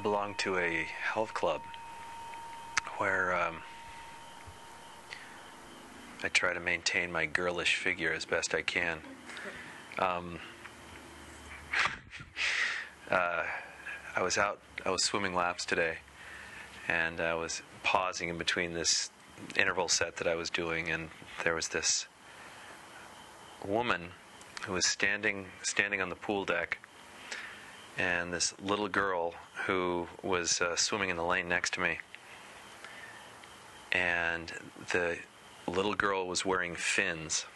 Belong to a health club where um, I try to maintain my girlish figure as best I can. Um, uh, I was out, I was swimming laps today, and I was pausing in between this interval set that I was doing, and there was this woman who was standing standing on the pool deck, and this little girl who was uh, swimming in the lane next to me, and the little girl was wearing fins,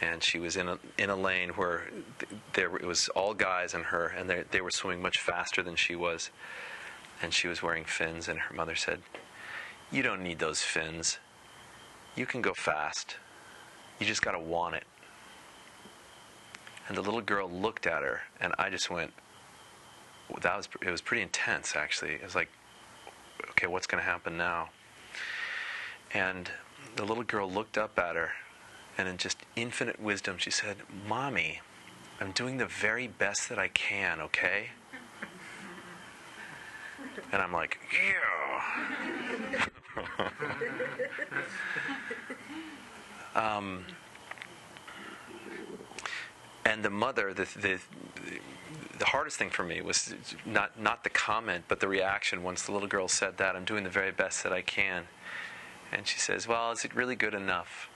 and she was in a in a lane where th- there it was all guys and her, and they they were swimming much faster than she was, and she was wearing fins, and her mother said, "You don't need those fins. You can go fast. You just got to want it." And the little girl looked at her, and I just went, that was it was pretty intense actually. It was like, okay, what's going to happen now? And the little girl looked up at her, and in just infinite wisdom, she said, "Mommy, I'm doing the very best that I can. Okay." And I'm like, yeah. um, and the mother, the, the the hardest thing for me was not not the comment, but the reaction once the little girl said that. I'm doing the very best that I can, and she says, "Well, is it really good enough?"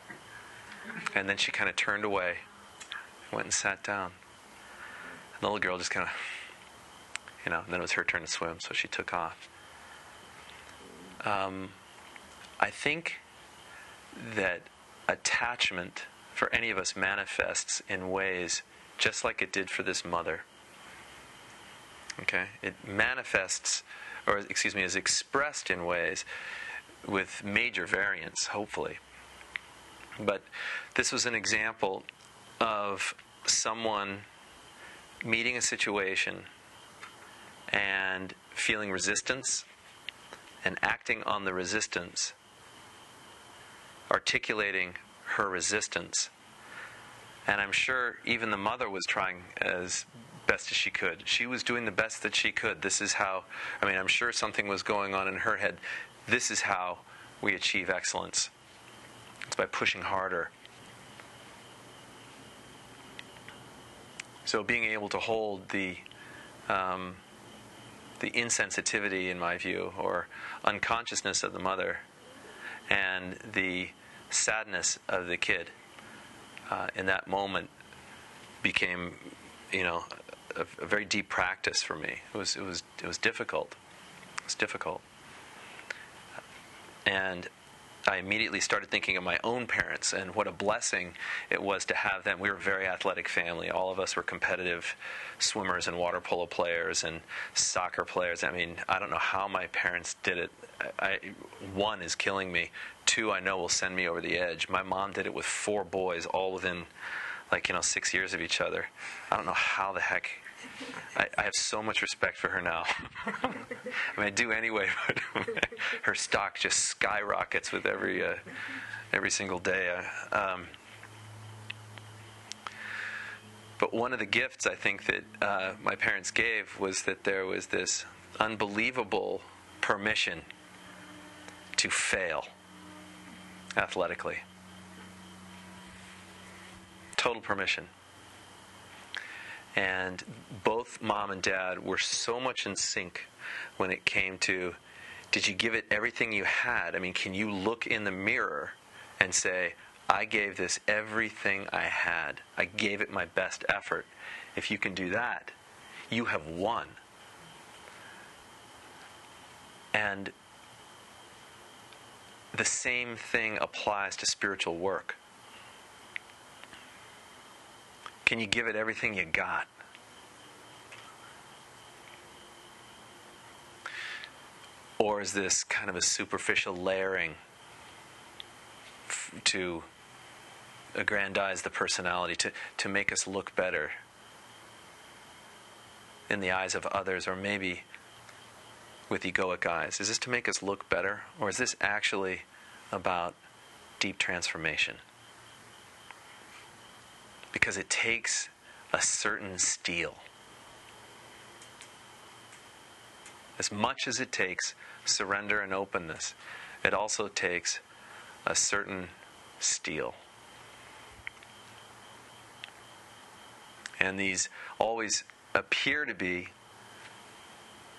And then she kind of turned away, went and sat down. And the little girl just kind of, you know, and then it was her turn to swim, so she took off. Um, I think that attachment for any of us manifests in ways just like it did for this mother. Okay? It manifests, or excuse me, is expressed in ways with major variance, hopefully. But this was an example of someone meeting a situation and feeling resistance and acting on the resistance, articulating her resistance. And I'm sure even the mother was trying as best as she could. She was doing the best that she could. This is how, I mean, I'm sure something was going on in her head. This is how we achieve excellence. It's by pushing harder. So being able to hold the um, the insensitivity, in my view, or unconsciousness of the mother, and the sadness of the kid uh, in that moment became, you know, a, a, very deep practice for me. It was it was it was difficult. It was difficult, and I immediately started thinking of my own parents and what a blessing it was to have them. We were a very athletic family. All of us were competitive swimmers and water polo players and soccer players. I mean, I don't know how my parents did it. I, one is killing me. Two, I know will send me over the edge. My mom did it with four boys, all within like you know six years of each other. I don't know how the heck I, I, have so much respect for her now. I mean, I do anyway, but her stock just skyrockets with every uh, every single day. Um, but one of the gifts I think that uh, my parents gave was that there was this unbelievable permission to fail athletically. Total permission. And both mom and dad were so much in sync when it came to did you give it everything you had? I mean, can you look in the mirror and say, I gave this everything I had. I gave it my best effort. If you can do that, you have won. And the same thing applies to spiritual work. Can you give it everything you got? Or is this kind of a superficial layering f- to aggrandize the personality, to, to make us look better in the eyes of others, or maybe with egoic eyes? Is this to make us look better, or is this actually about deep transformation? Because it takes a certain steel. As much as it takes surrender and openness, it also takes a certain steel. And these always appear to be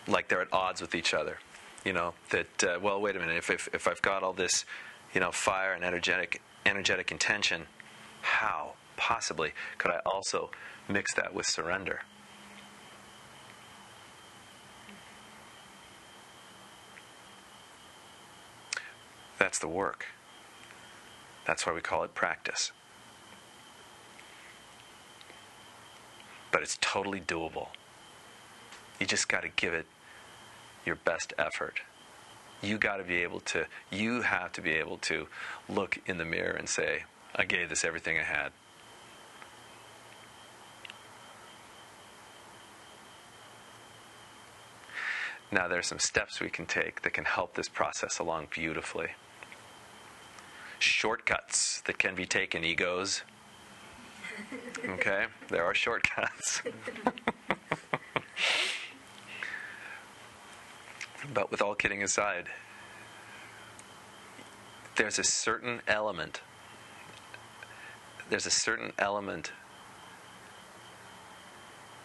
like they're at odds with each other. You know, that, uh, well, wait a minute, if, if, if I've got all this, you know, fire and energetic, energetic intention, how possibly could I also mix that with surrender? That's the work. That's why we call it practice. But it's totally doable. You just got to give it your best effort. You got to be able to, you have to be able to look in the mirror and say, I gave this everything I had. Now, there are some steps we can take that can help this process along beautifully. Shortcuts that can be taken, egos. Okay? There are shortcuts. but with all kidding aside, there's a certain element, there's a certain element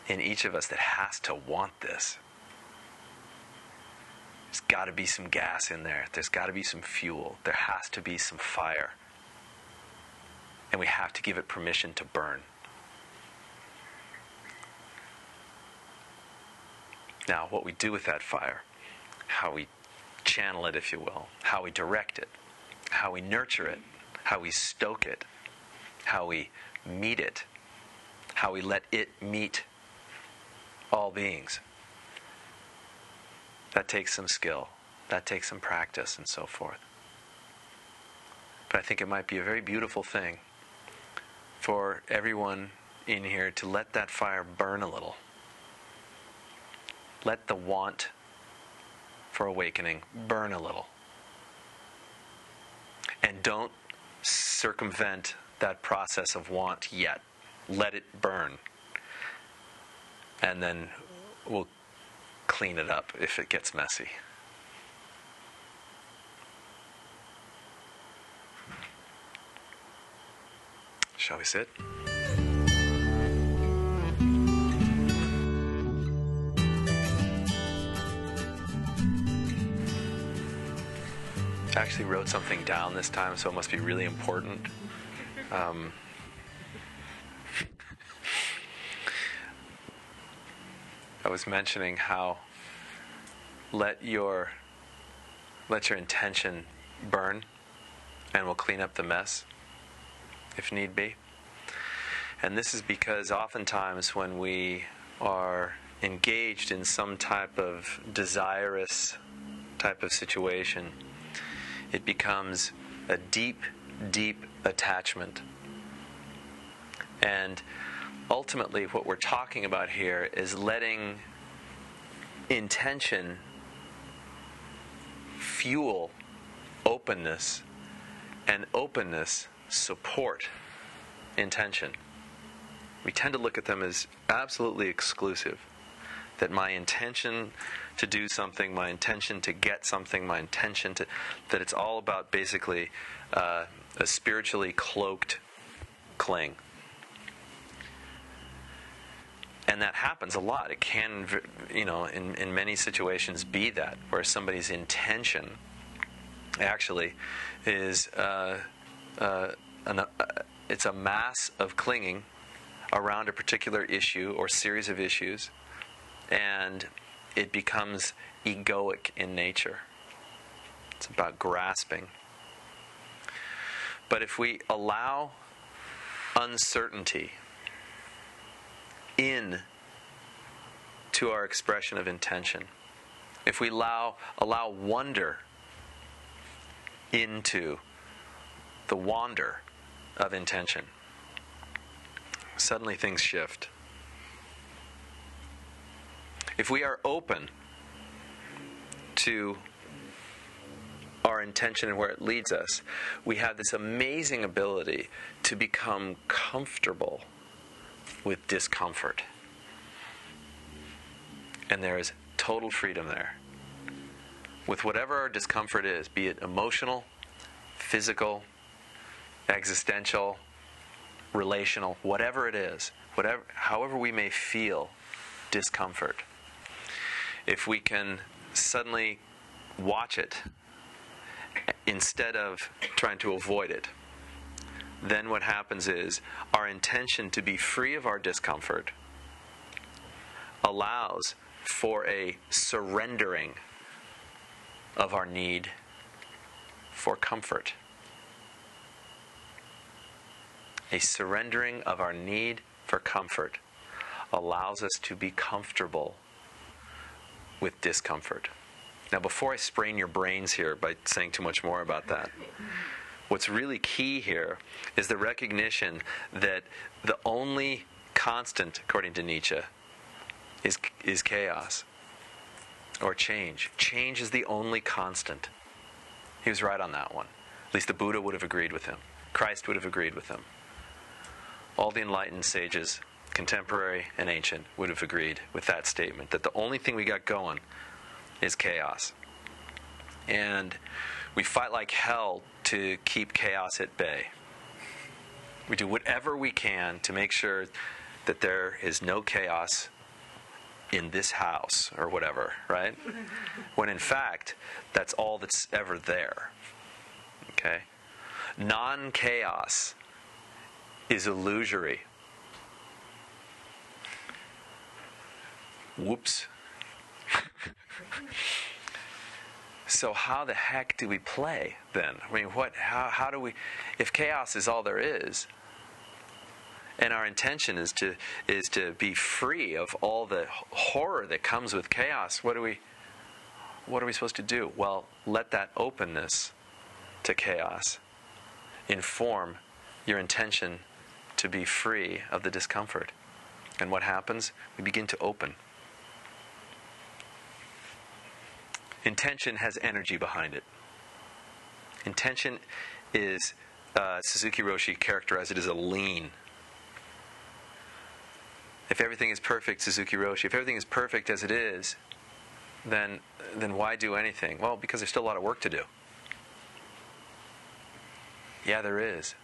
in each of us that has to want this. There's got to be some gas in there. There's got to be some fuel. There has to be some fire. And we have to give it permission to burn. Now, what we do with that fire, how we channel it, if you will, how we direct it, how we nurture it, how we stoke it, how we meet it, how we let it meet all beings. That takes some skill, that takes some practice, and so forth. But I think it might be a very beautiful thing for everyone in here to let that fire burn a little. Let the want for awakening burn a little. And don't circumvent that process of want yet. Let it burn. And then we'll clean it up if it gets messy. Shall we sit? I actually wrote something down this time, so it must be really important. Um, I was mentioning how let your let your intention burn and we'll clean up the mess if need be. And this is because oftentimes when we are engaged in some type of desirous type of situation, it becomes a deep, deep attachment. And ultimately, what we're talking about here is letting intention fuel openness and openness support intention. We tend to look at them as absolutely exclusive. That my intention to do something, my intention to get something, my intention to. that it's all about basically uh, a spiritually cloaked cling. And that happens a lot. It can, you know, in, in many situations be that, where somebody's intention actually is uh, uh, an, uh, it's a mass of clinging around a particular issue or series of issues, and it becomes egoic in nature. It's about grasping. But if we allow uncertainty in to our expression of intention, if we allow, allow wonder into the wander of intention, suddenly things shift. If we are open to our intention and where it leads us, we have this amazing ability to become comfortable with discomfort. And there is total freedom there. With whatever our discomfort is, be it emotional, physical, existential, relational, whatever it is, whatever however we may feel discomfort. If we can suddenly watch it instead of trying to avoid it, then what happens is our intention to be free of our discomfort allows for a surrendering of our need for comfort. A surrendering of our need for comfort allows us to be comfortable with discomfort. Now, before I sprain your brains here by saying too much more about that, what's really key here is the recognition that the only constant, according to Nietzsche, is, is chaos or change. Change is the only constant. He was right on that one. At least the Buddha would have agreed with him, Christ would have agreed with him. All the enlightened sages, contemporary and ancient, would have agreed with that statement that the only thing we got going is chaos. And we fight like hell to keep chaos at bay. We do whatever we can to make sure that there is no chaos in this house or whatever, right? when in fact, that's all that's ever there. Okay? Non chaos is illusory. Whoops. so how the heck do we play then? I mean, what? How, how do we? If chaos is all there is, and our intention is to is to be free of all the horror that comes with chaos, what do we? What are we supposed to do? Well, let that openness to chaos inform your intention to be free of the discomfort. And what happens? We begin to open. Intention has energy behind it. Intention is, uh, Suzuki Roshi characterized it as a lean. If everything is perfect, Suzuki Roshi, if everything is perfect as it is, then, then why do anything? Well, because there's still a lot of work to do. Yeah, there is.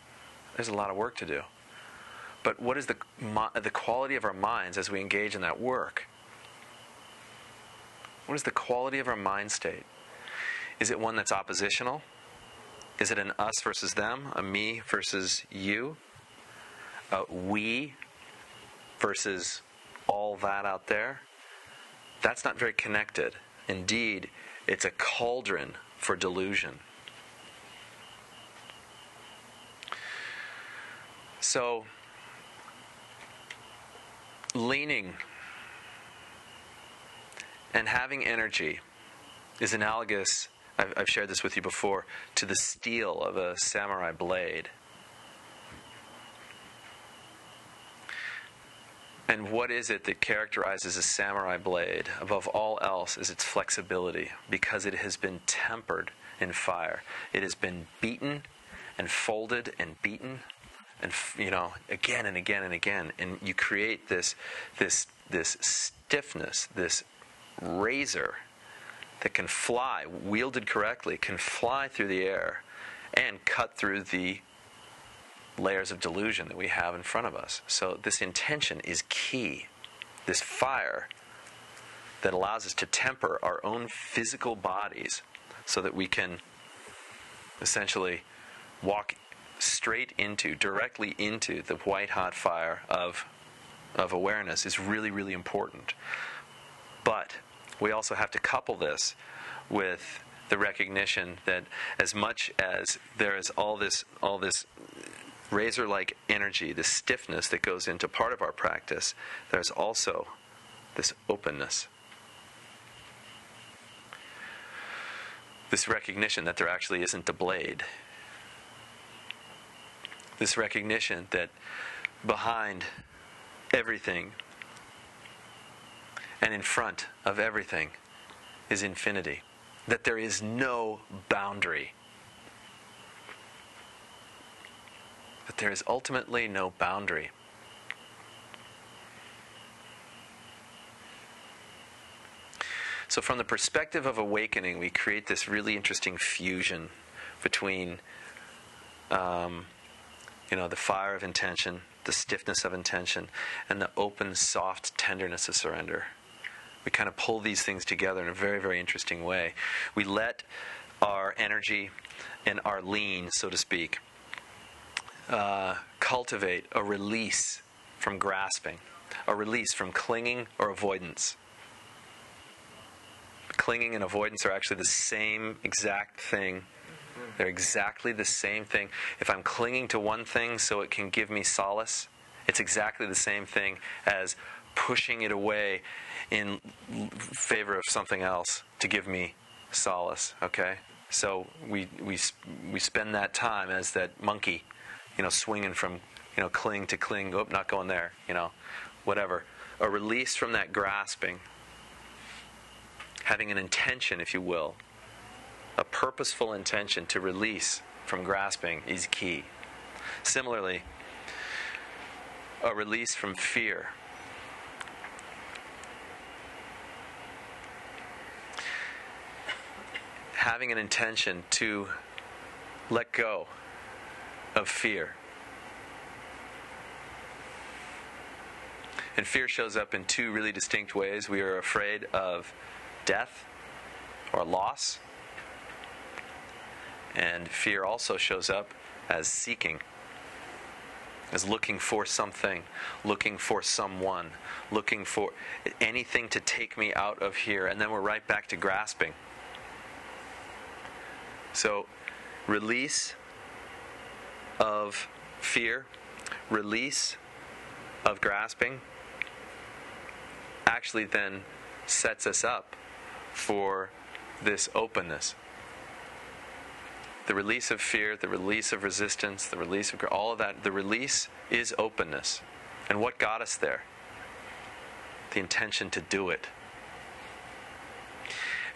There's a lot of work to do. But what is the, the quality of our minds as we engage in that work? What is the quality of our mind state? Is it one that's oppositional? Is it an us versus them, a me versus you, a we versus all that out there? That's not very connected. Indeed, it's a cauldron for delusion. So, leaning and having energy is analogous, I've, shared this with you before, to the steel of a samurai blade. And what is it that characterizes a samurai blade above all else is its flexibility because it has been tempered in fire. It has been beaten and folded and beaten and you know again and again and again and you create this this this stiffness this razor that can fly wielded correctly can fly through the air and cut through the layers of delusion that we have in front of us so this intention is key this fire that allows us to temper our own physical bodies so that we can essentially walk straight into, directly into the white hot fire of, of awareness is really, really important. But we also have to couple this with the recognition that as much as there is all this, all this razor like energy, this stiffness that goes into part of our practice, there's also this openness. This recognition that there actually isn't a blade. This recognition that behind everything and in front of everything is infinity. That there is no boundary. That there is ultimately no boundary. So, from the perspective of awakening, we create this really interesting fusion between, um, you know, the fire of intention, the stiffness of intention, and the open, soft tenderness of surrender. We kind of pull these things together in a very, very interesting way. We let our energy and our lean, so to speak, uh, cultivate a release from grasping, a release from clinging or avoidance clinging and avoidance are actually the same exact thing. They're exactly the same thing. If I'm clinging to one thing so it can give me solace, it's exactly the same thing as pushing it away in favor of something else to give me solace, okay? So we we we spend that time as that monkey, you know, swinging from, you know, cling to cling, oh, not going there, you know, whatever. A release from that grasping having an intention, if you will, a purposeful intention to release from grasping is key. Similarly, a release from fear. Having an intention to let go of fear. And fear shows up in two really distinct ways. We are afraid of death or loss. And fear also shows up as seeking, as looking for something, looking for someone, looking for anything to take me out of here. And then we're right back to grasping. So, release of fear, release of grasping, actually then sets us up for this openness. The release of fear, the release of resistance, the release of all of that, the release is openness. And what got us there? The intention to do it.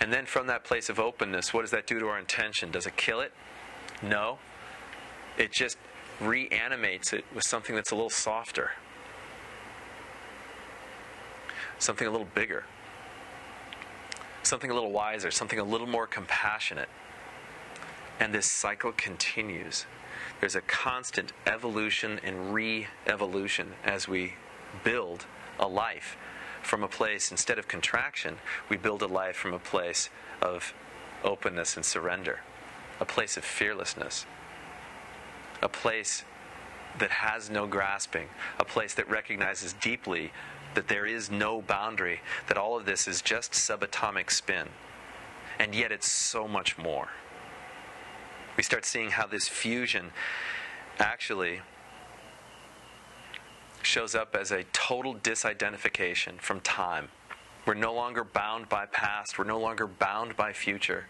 And then from that place of openness, what does that do to our intention? Does it kill it? No. It just reanimates it with something that's a little softer, something a little bigger something a little wiser, something a little more compassionate. And this cycle continues. There's a constant evolution and re evolution as we build a life from a place, instead of contraction, we build a life from a place of openness and surrender, a place of fearlessness, a place that has no grasping, a place that recognizes deeply that there is no boundary, that all of this is just subatomic spin. And yet it's so much more. We start seeing how this fusion actually shows up as a total disidentification from time. We're no longer bound by past, we're no longer bound by future.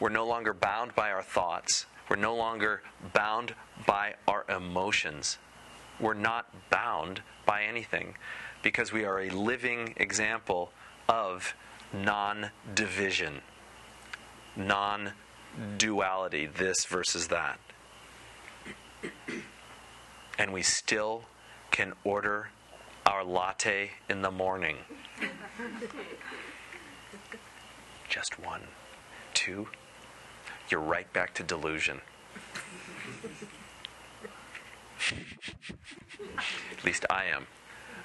We're no longer bound by our thoughts. We're no longer bound by our emotions. We're not bound by anything because we are a living example of non division, non duality, this versus that. And we still can order our latte in the morning. Just one, two, you're right back to delusion. At least I am.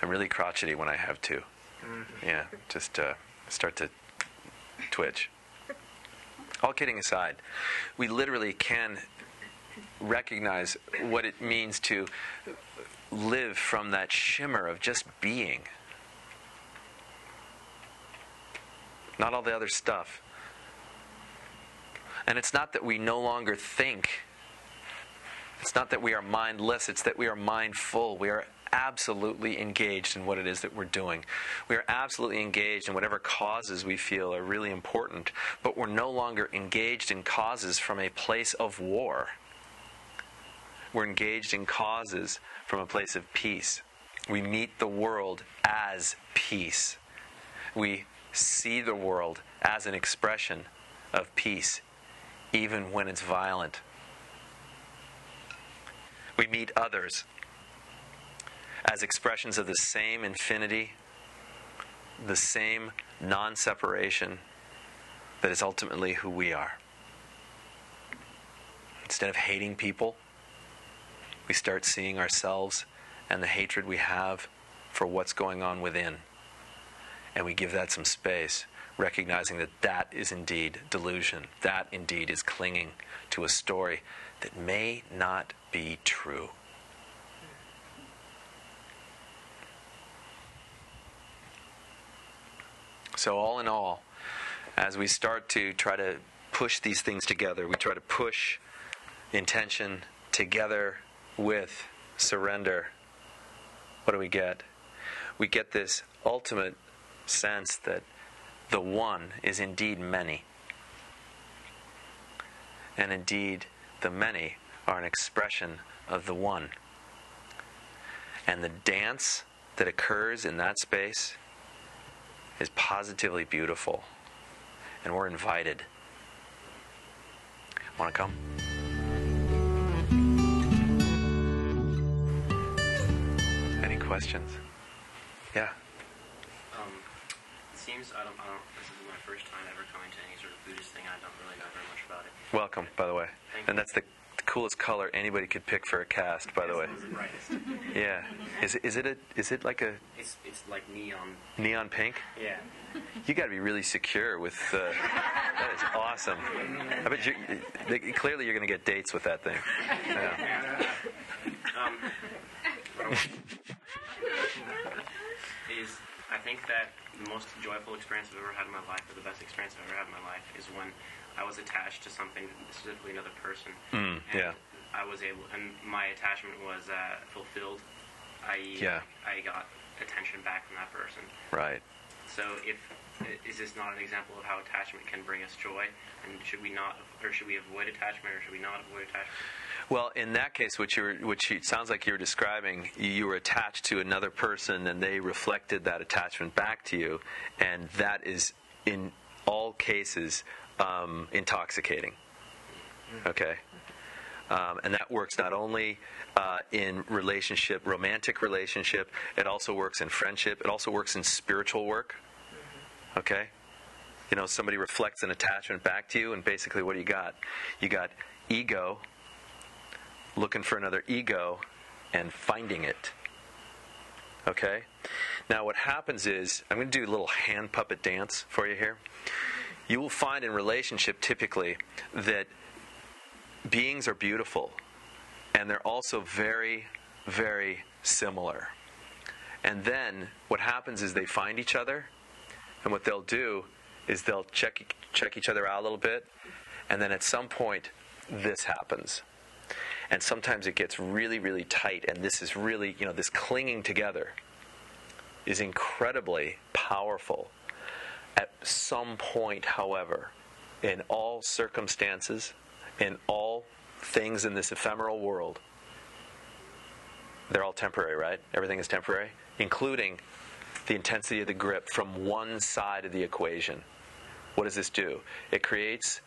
I'm really crotchety when I have to. Mm-hmm. Yeah, just uh, start to twitch. All kidding aside, we literally can recognize what it means to live from that shimmer of just being. Not all the other stuff. And it's not that we no longer think it's not that we are mindless, it's that we are mindful. We are absolutely engaged in what it is that we're doing. We are absolutely engaged in whatever causes we feel are really important, but we're no longer engaged in causes from a place of war. We're engaged in causes from a place of peace. We meet the world as peace. We see the world as an expression of peace, even when it's violent. We meet others as expressions of the same infinity, the same non separation that is ultimately who we are. Instead of hating people, we start seeing ourselves and the hatred we have for what's going on within. And we give that some space, recognizing that that is indeed delusion. That indeed is clinging to a story that may not be true. So, all in all, as we start to try to push these things together, we try to push intention together with surrender, what do we get? We get this ultimate sense that the one is indeed many. And indeed, the many are an expression of the one. And the dance that occurs in that space is positively beautiful. And we're invited. Want to come? Questions? Yeah. Um, it seems I don't, I don't. This is my first time ever coming to any sort of Buddhist thing. I don't really know very much about it. Welcome, by the way. Thank And you. that's the, coolest color anybody could pick for a cast, by the way. Yeah. Is it, is it a is it like a It's it's like neon. neon pink? Yeah. You got to be really secure with. Uh, that is awesome. I bet you. Clearly, you're going to get dates with that thing. Yeah. Um, what I want- is I think that the most joyful experience I've ever had in my life, or the best experience I've ever had in my life, is when I was attached to something, specifically another person. Mm, and yeah. I was able, and my attachment was uh, fulfilled. I Yeah. I got attention back from that person. Right. So, if is this not an example of how attachment can bring us joy? And should we not, or should we avoid attachment, or should we not avoid attachment? Well, in that case, what you which it sounds like you were describing, you were attached to another person, and they reflected that attachment back to you, and that is in all cases um, intoxicating. Okay. Um, and that works not only uh, in relationship, romantic relationship, it also works in friendship, it also works in spiritual work. Okay? You know, somebody reflects an attachment back to you, and basically, what do you got? You got ego looking for another ego and finding it. Okay? Now, what happens is, I'm going to do a little hand puppet dance for you here. You will find in relationship typically that beings are beautiful and they're also very, very similar. And then what happens is they find each other, and what they'll do is they'll check, check each other out a little bit, and then at some point, this happens. And sometimes it gets really, really tight, and this is really, you know, this clinging together is incredibly powerful. At some point, however, in all circumstances, in all things in this ephemeral world, they're all temporary, right? Everything is temporary, including the intensity of the grip from one side of the equation. What does this do? It creates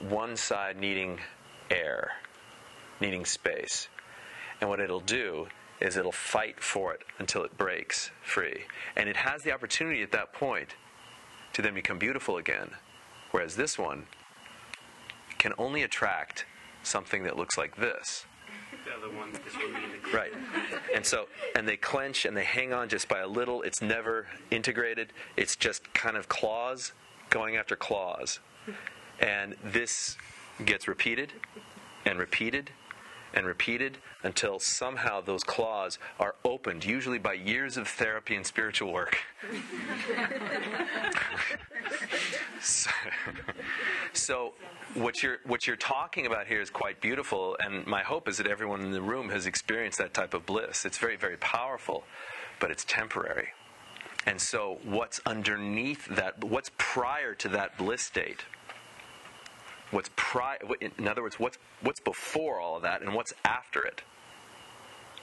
one side needing air, needing space. And what it'll do is it'll fight for it until it breaks free. And it has the opportunity at that point to then become beautiful again. Whereas this one can only attract something that looks like this. The other one, being Right. And so, and they clench and they hang on just by a little. It's never integrated. It's just kind of claws going after claws. And this gets repeated and repeated and repeated until somehow those claws are opened, usually by years of therapy and spiritual work. so, so what you're what you're talking about here is quite beautiful, and my hope is that everyone in the room has experienced that type of bliss. It's very very powerful, but it's temporary. And so, what's underneath that? What's prior to that bliss state? What's prior? In other words, what's what's before all of that, and what's after it?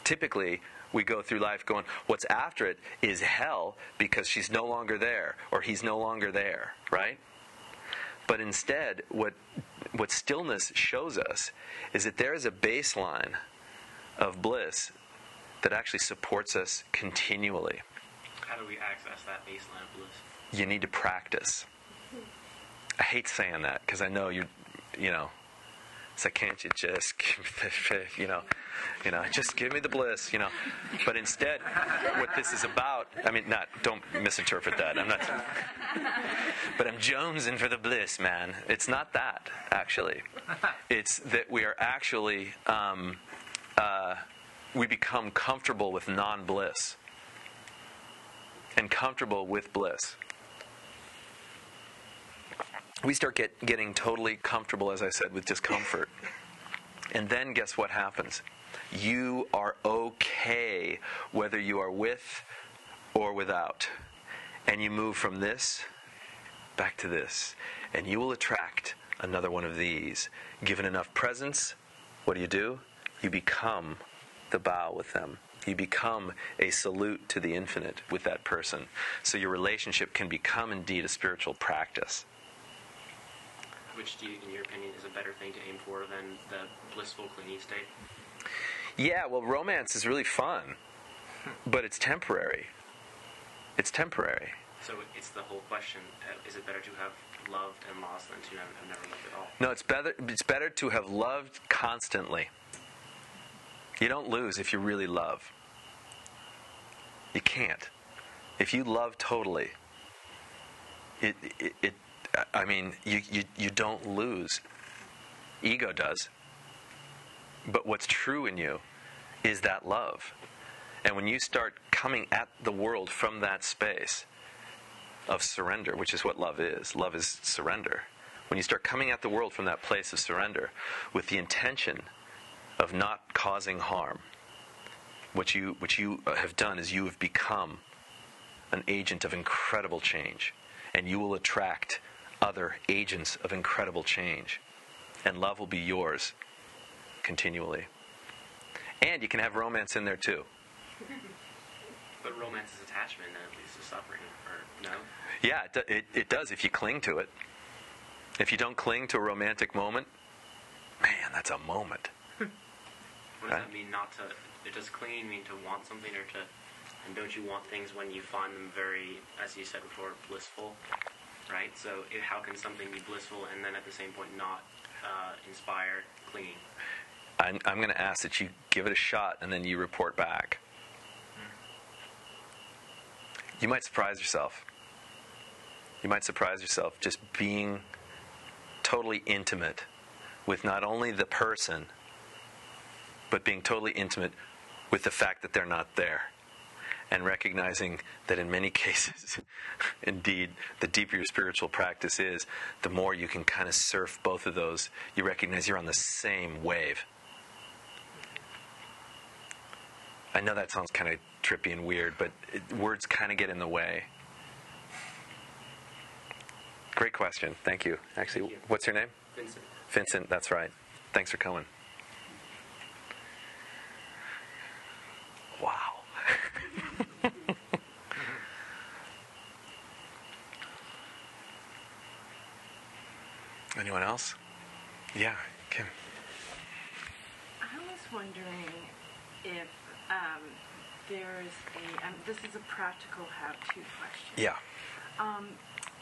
Typically, we go through life going, what's after it is hell because she's no longer there or he's no longer there, right? But instead, what, what stillness shows us is that there is a baseline of bliss that actually supports us continually. How do we access that baseline of bliss? You need to practice. I hate saying that because I know you, you know, like, can't you just, you know, you know, just give me the bliss, you know. But instead, what this is about, I mean, not, don't misinterpret that. I'm not, but I'm jonesing for the bliss, man. It's not that, actually. It's that we are actually, um, uh, we become comfortable with non bliss and comfortable with bliss. We start get, getting totally comfortable, as I said, with discomfort. And then guess what happens? You are okay whether you are with or without. And you move from this back to this. And you will attract another one of these. Given enough presence, what do you do? You become the bow with them. You become a salute to the infinite with that person. So your relationship can become indeed a spiritual practice. Which, do you, in your opinion, is a better thing to aim for than the blissful clingy state? Yeah, well, romance is really fun, but it's temporary. It's temporary. So it's the whole question: uh, Is it better to have loved and lost than to have never loved at all? No, it's better. It's better to have loved constantly. You don't lose if you really love. You can't. If you love totally, it, it, it I mean, you, you, you don't lose. Ego does. But what's true in you is that love. And when you start coming at the world from that space of surrender, which is what love is love is surrender. When you start coming at the world from that place of surrender with the intention of not causing harm, what you, what you have done is you have become an agent of incredible change. And you will attract other agents of incredible change. And love will be yours continually. And you can have romance in there too. But romance is attachment and it leads to suffering, or no? Yeah, it, it, it does if you cling to it. If you don't cling to a romantic moment, man, that's a moment. what does right? that mean? Not to. Does clinging mean to want something or to? And don't you want things when you find them very, as you said before, blissful? Right. So it, how can something be blissful and then at the same point not uh, inspire clinging? I'm, I'm going to ask that you give it a shot and then you report back. You might surprise yourself. You might surprise yourself just being totally intimate with not only the person, but being totally intimate with the fact that they're not there. And recognizing that in many cases, indeed, the deeper your spiritual practice is, the more you can kind of surf both of those. You recognize you're on the same wave. I know that sounds kind of trippy and weird, but it, words kind of get in the way. Great question. Thank you. Actually, Thank you. what's your name? Vincent. Vincent, that's right. Thanks for coming. Anyone else? Yeah, Kim. I was wondering if um, there's a, um, this is a practical how-to question. Yeah. Um,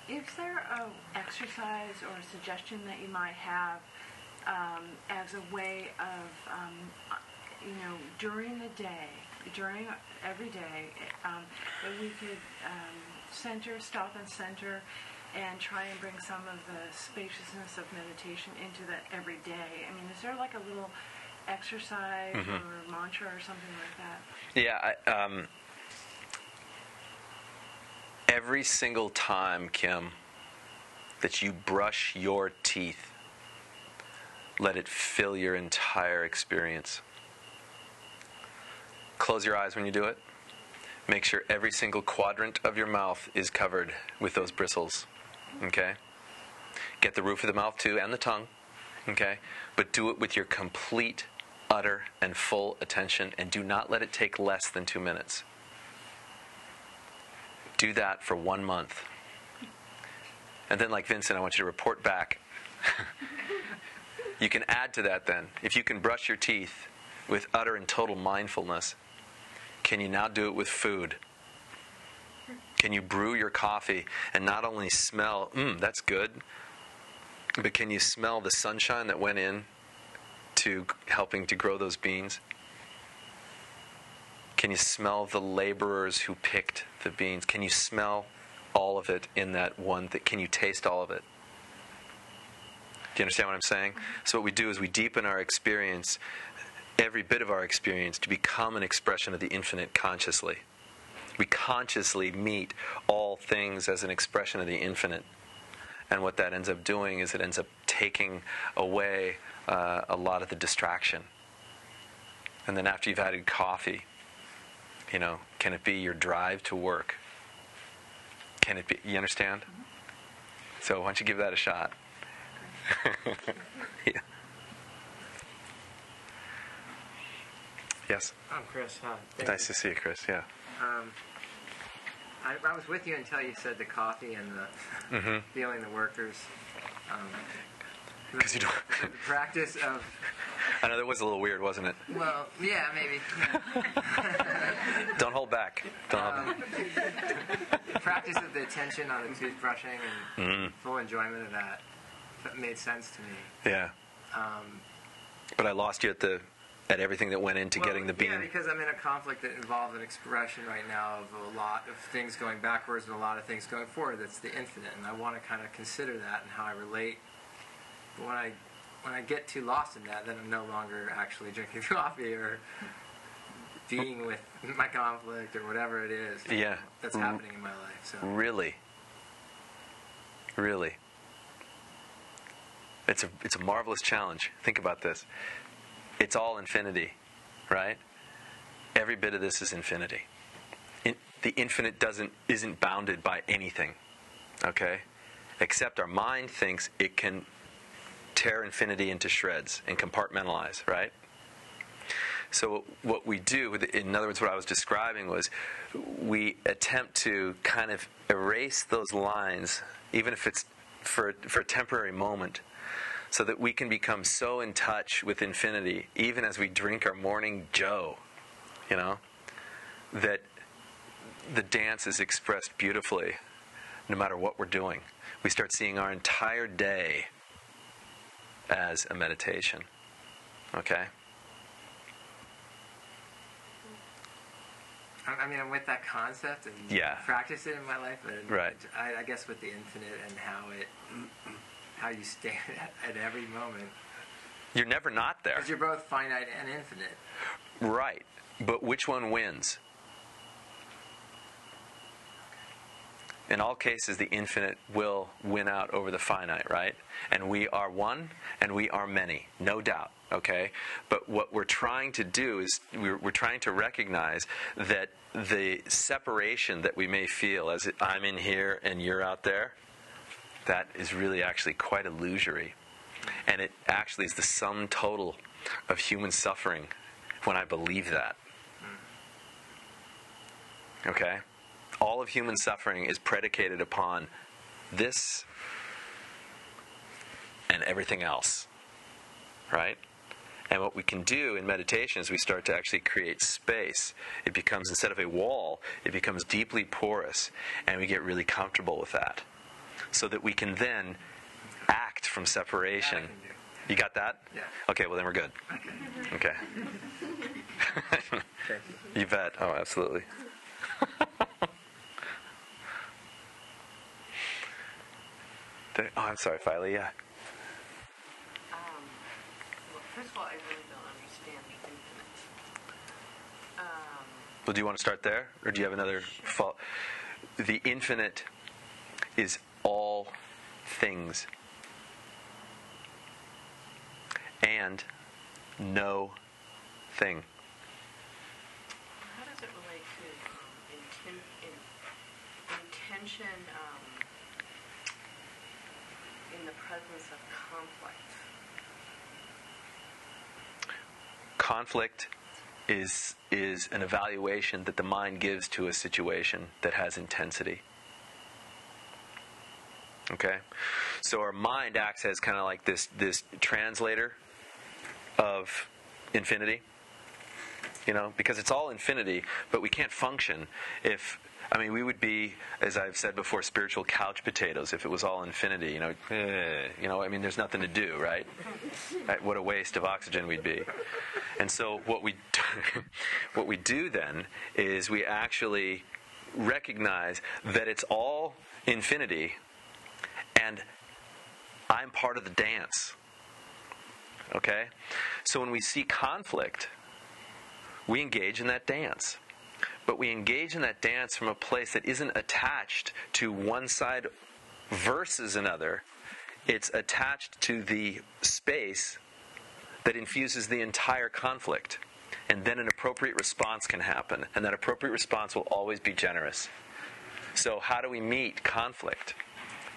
is there a exercise or a suggestion that you might have um, as a way of, um, you know, during the day, during every day, um, that we could um, center, stop and center, and try and bring some of the spaciousness of meditation into that every day? I mean, is there like a little exercise Mm-hmm. or mantra or something like that? Yeah, I, um, every single time, Kim, that you brush your teeth, let it fill your entire experience. Close your eyes when you do it. Make sure every single quadrant of your mouth is covered with those bristles. Okay? Get the roof of the mouth too and the tongue. Okay? But do it with your complete, utter, and full attention and do not let it take less than two minutes. Do that for one month. And then, like Vincent, I want you to report back. you can add to that then. If you can brush your teeth with utter and total mindfulness, can you now do it with food? Can you brew your coffee and not only smell, mmm, that's good, but can you smell the sunshine that went in to helping to grow those beans? Can you smell the laborers who picked the beans? Can you smell all of it in that one thing? Can you taste all of it? Do you understand what I'm saying? So, what we do is we deepen our experience, every bit of our experience, to become an expression of the infinite consciously. We consciously meet all things as an expression of the infinite. And what that ends up doing is it ends up taking away uh, a lot of the distraction. And then after you've added coffee, you know, can it be your drive to work? Can it be, you understand? So why don't you give that a shot? yeah. Yes. I'm Chris. Hi. Thank Nice to see you, Chris. Yeah. Um, I, I was with you until you said the coffee and the Mm-hmm. feeling the workers. Um, Because you don't. the practice of I know that was a little weird, wasn't it? well, yeah, maybe. Don't hold back. Don't hold back. The practice of the attention on the toothbrushing and Mm-hmm. full enjoyment of that. That made sense to me. Yeah. Um, But I lost you at the at everything that went into well, getting the bean. Yeah, because I'm in a conflict that involves an expression right now of a lot of things going backwards and a lot of things going forward. That's the infinite, and I want to kind of consider that and how I relate. But when I when I get too lost in that, then I'm no longer actually drinking coffee or being with my conflict or whatever it is. Yeah. that's Mm. happening in my life. So Really? Really? It's a it's a marvelous challenge. Think about this. It's all infinity, right? Every bit of this is infinity. In, the infinite doesn't isn't bounded by anything. Okay? Except our mind thinks it can tear infinity into shreds and compartmentalize, right? So what we do, in other words, what I was describing was, we attempt to kind of erase those lines, even if it's for for a temporary moment, so that we can become so in touch with infinity, even as we drink our morning Joe, you know, that the dance is expressed beautifully, no matter what we're doing. We start seeing our entire day as a meditation. Okay. I mean, I'm with that concept and Yeah. practice it in my life, but Right. I, I guess with the infinite and how it, how you stand at, every moment, You're never not there. because you're both finite and infinite. Right. But which one wins? In all cases, the infinite will win out over the finite, right? And we are one and we are many, no doubt, okay? But what we're trying to do is we're, we're trying to recognize that the separation that we may feel as I'm in here and you're out there, that is really actually quite illusory. And it actually is the sum total of human suffering when I believe that. Okay? All of human suffering is predicated upon this and everything else. Right? And what we can do in meditation is we start to actually create space. It becomes, instead of a wall, it becomes deeply porous, and we get really comfortable with that so that we can then act from separation. You got that? Yeah. Okay, well then we're good. Okay. you bet. Oh, absolutely. oh, I'm sorry, Filey. Yeah. Um, first of all, I really don't understand the infinite. Um, well, do you want to start there, or do you have another fault? The infinite is all things and no thing. How does it relate to um, inten- in, intention um, in the presence of conflict? Conflict is is an evaluation that the mind gives to a situation that has intensity. Okay? So our mind acts as kind of like this this translator of infinity. You know, because it's all infinity, but we can't function if I mean, we would be, as I've said before, spiritual couch potatoes if it was all infinity. You know, eh, you know. I mean, there's nothing to do, right? right? What a waste of oxygen we'd be. And so, what we what we do then is we actually recognize that it's all infinity, and I'm part of the dance. Okay, so when we see conflict, we engage in that dance but we engage in that dance from a place that isn't attached to one side versus another. It's attached to the space that infuses the entire conflict. And then an appropriate response can happen. And that appropriate response will always be generous. So, how do we meet conflict?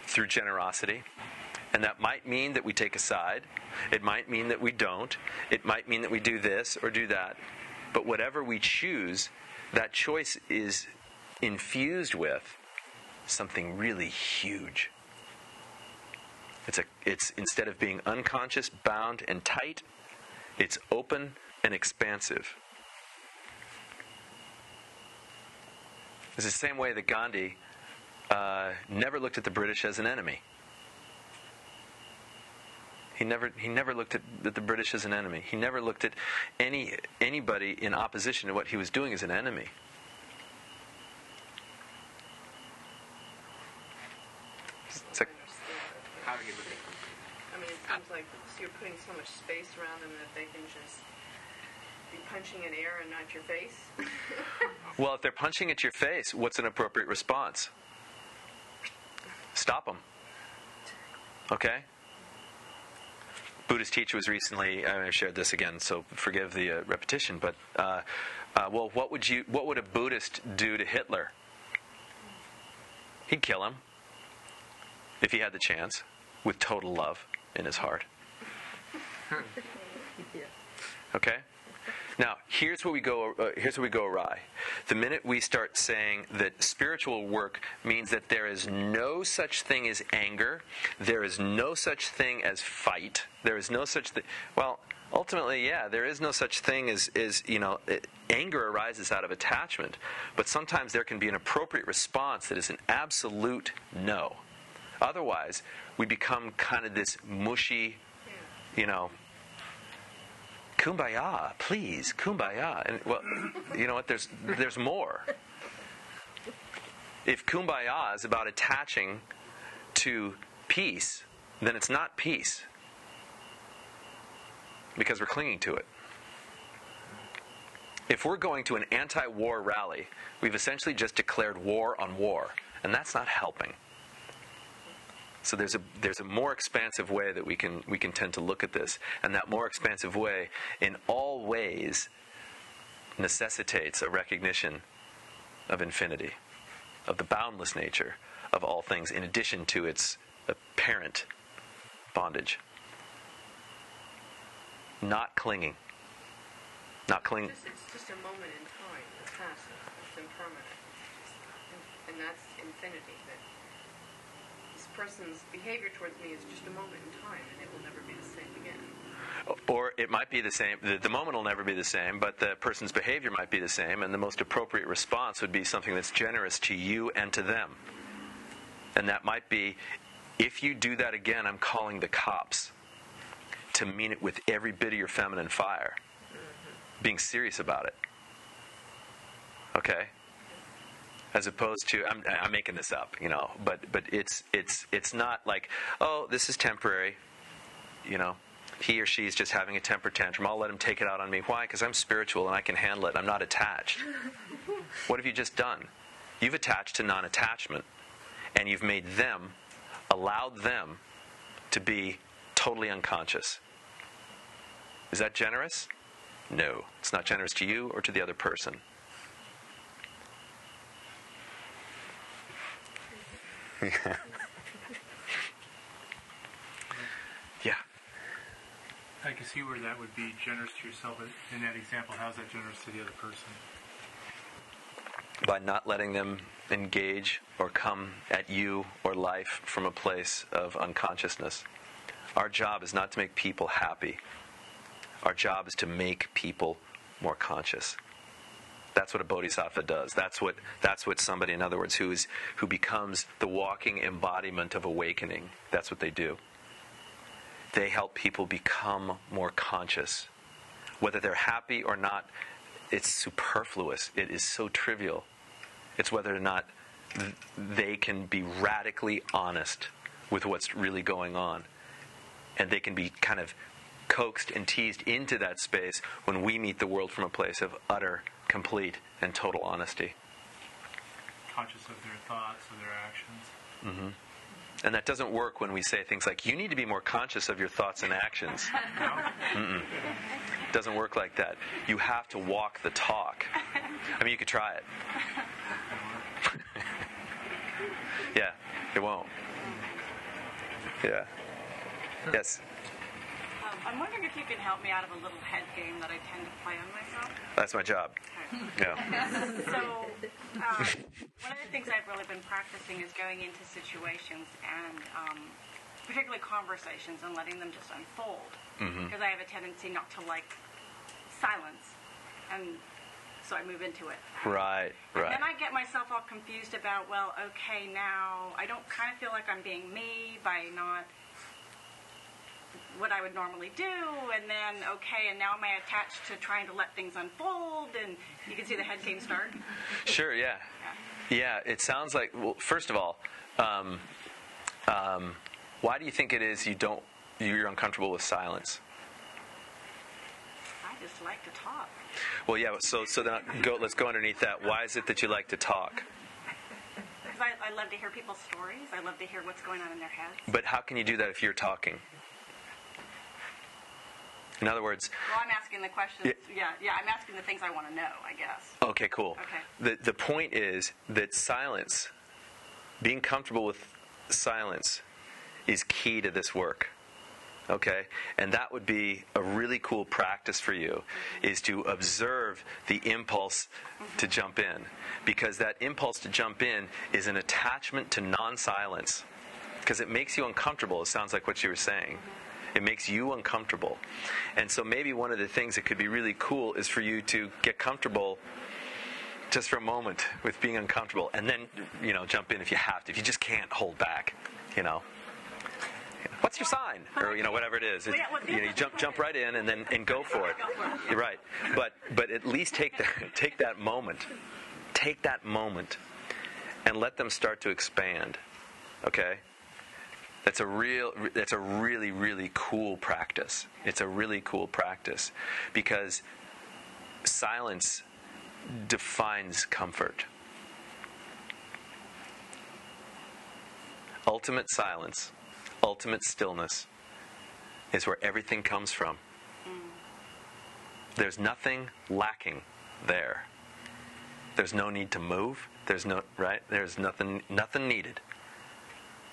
Through generosity. And that might mean that we take a side. It might mean that we don't. It might mean that we do this or do that. But whatever we choose that choice is infused with something really huge. It's a it's instead of being unconscious, bound and tight, it's open and expansive. It's the same way that Gandhi uh, never looked at the British as an enemy. He never he never looked at, at the British as an enemy. He never looked at any anybody in opposition to what he was doing as an enemy. It's like, How do you look I mean, it seems like you're putting so much space around them that they can just be punching in air and not your face. well, if they're punching at your face, what's an appropriate response? Stop them. Okay? Buddhist teacher was recently. I shared this again, so forgive the uh, repetition. But uh, uh, well, what would you? What would a Buddhist do to Hitler? He'd kill him if he had the chance, with total love in his heart. Okay. Now, here's where we go. Uh, here's where we go awry. The minute we start saying that spiritual work means that there is no such thing as anger, there is no such thing as fight, there is no such thing. Well, ultimately, yeah, there is no such thing as, as you know, it, anger arises out of attachment, but sometimes there can be an appropriate response that is an absolute no. Otherwise, we become kind of this mushy, you know, kumbaya, please, kumbaya. And well, you know what? There's there's more. If kumbaya is about attaching to peace, then it's not peace because we're clinging to it. If we're going to an anti-war rally, we've essentially just declared war on war, and that's not helping. So there's a there's a more expansive way that we can we can tend to look at this, and that more expansive way, in all ways, necessitates a recognition of infinity, of the boundless nature of all things, in addition to its apparent bondage. Not clinging. Not clinging. It's it's just a moment in time. It's impermanent. And, that's infinity. That person's behavior towards me is just a moment in time, and it will never be the same again. Or it might be the same. The, the moment will never be the same, but the person's behavior might be the same, and the most appropriate response would be something that's generous to you and to them. And that might be, if you do that again, I'm calling the cops to mean it with every bit of your feminine fire. Mm-hmm. Being serious about it. Okay? As opposed to I'm, I'm making this up, you know, but but it's it's it's not like oh this is temporary, you know, he or she is just having a temper tantrum, I'll let him take it out on me. Why? Because I'm spiritual and I can handle it. I'm not attached. what have you just done? You've attached to non attachment, and you've made them, allowed them to be totally unconscious. Is that generous? No. It's not generous to you or to the other person. yeah. I can see where that would be generous to yourself in that example. How's that generous to the other person? By not letting them engage or come at you or life from a place of unconsciousness. Our job is not to make people happy. Our job is to make people more conscious. That's what a bodhisattva does. That's what that's what somebody, in other words, who is who becomes the walking embodiment of awakening. That's what they do. They help people become more conscious. Whether they're happy or not, it's superfluous. It is so trivial. It's whether or not th- they can be radically honest with what's really going on. And they can be kind of coaxed and teased into that space when we meet the world from a place of utter, complete, and total honesty. Conscious of their thoughts, of their actions. Mm-hmm. And that doesn't work when we say things like, you need to be more conscious of your thoughts and actions. Mm-mm. Doesn't work like that. You have to walk the talk. I mean, you could try it. yeah, it won't. Yeah. Yes. I'm wondering if you can help me out of a little head game that I tend to play on myself. That's my job. Yeah. So, um, one of the things I've really been practicing is going into situations and um, particularly conversations and letting them just unfold. Because I have a tendency not to like silence. And so I move into it. Right, right. And Then I get myself all confused about, well, okay, now I don't kind of feel like I'm being me by not what I would normally do, and then okay, and now am I attached to trying to let things unfold? And you can see the head game start. Sure, yeah. Yeah, it sounds like, well, first of all, um, um, why do you think it is you don't, you're uncomfortable with silence? I just like to talk. Well, yeah, so, so then go, let's go underneath that. Why is it that you like to talk? Because I, I love to hear people's stories. I love to hear what's going on in their heads. But how can you do that if you're talking? In other words, Well, I'm asking the questions. Yeah, yeah, I'm asking the things I want to know, I guess. okay, cool. Okay. The, the point is that silence, being comfortable with silence, is key to this work. Okay? And that would be a really cool practice for you, mm-hmm. is to observe the impulse mm-hmm. to jump in. Because that impulse to jump in is an attachment to non silence. Because it makes you uncomfortable, it sounds like what you were saying. Mm-hmm. It makes you uncomfortable. And so maybe one of the things that could be really cool is for you to get comfortable just for a moment with being uncomfortable and then, you know, jump in if you have to. If you just can't hold back, you know. What's your sign? Or you know, whatever it is. It- Well, yeah, well, you, know, you jump jump right in and then and go for it. You're right. But but at least take that take that moment. Take that moment and let them start to expand. Okay? That's a real that's a really really cool practice. It's a really cool practice because silence defines comfort. Ultimate silence, ultimate stillness is where everything comes from. There's nothing lacking there. There's no need to move. There's no right. There's nothing nothing needed.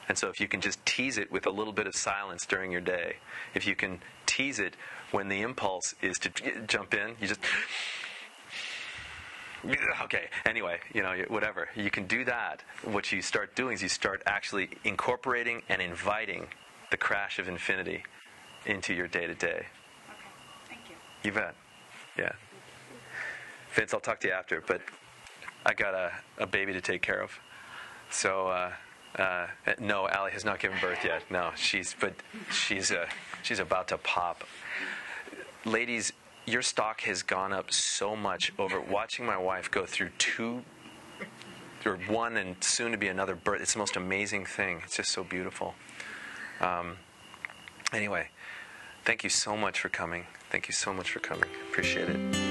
And so, if you can just tease it with a little bit of silence during your day, if you can tease it when the impulse is to jump in, you just okay. Anyway, you know, whatever you can do that. What you start doing is you start actually incorporating and inviting the crash of infinity into your day to day. Okay, thank you. You bet. Yeah. Vince, I'll talk to you after, but I got a, a baby to take care of. So, uh, uh, no, Allie has not given birth yet. No, she's, but she's, uh, she's about to pop. Ladies, your stock has gone up so much over watching my wife go through two, or one and soon to be another birth. It's the most amazing thing. It's just so beautiful. Um, anyway, Thank you so much for coming. Thank you so much for coming. Appreciate it.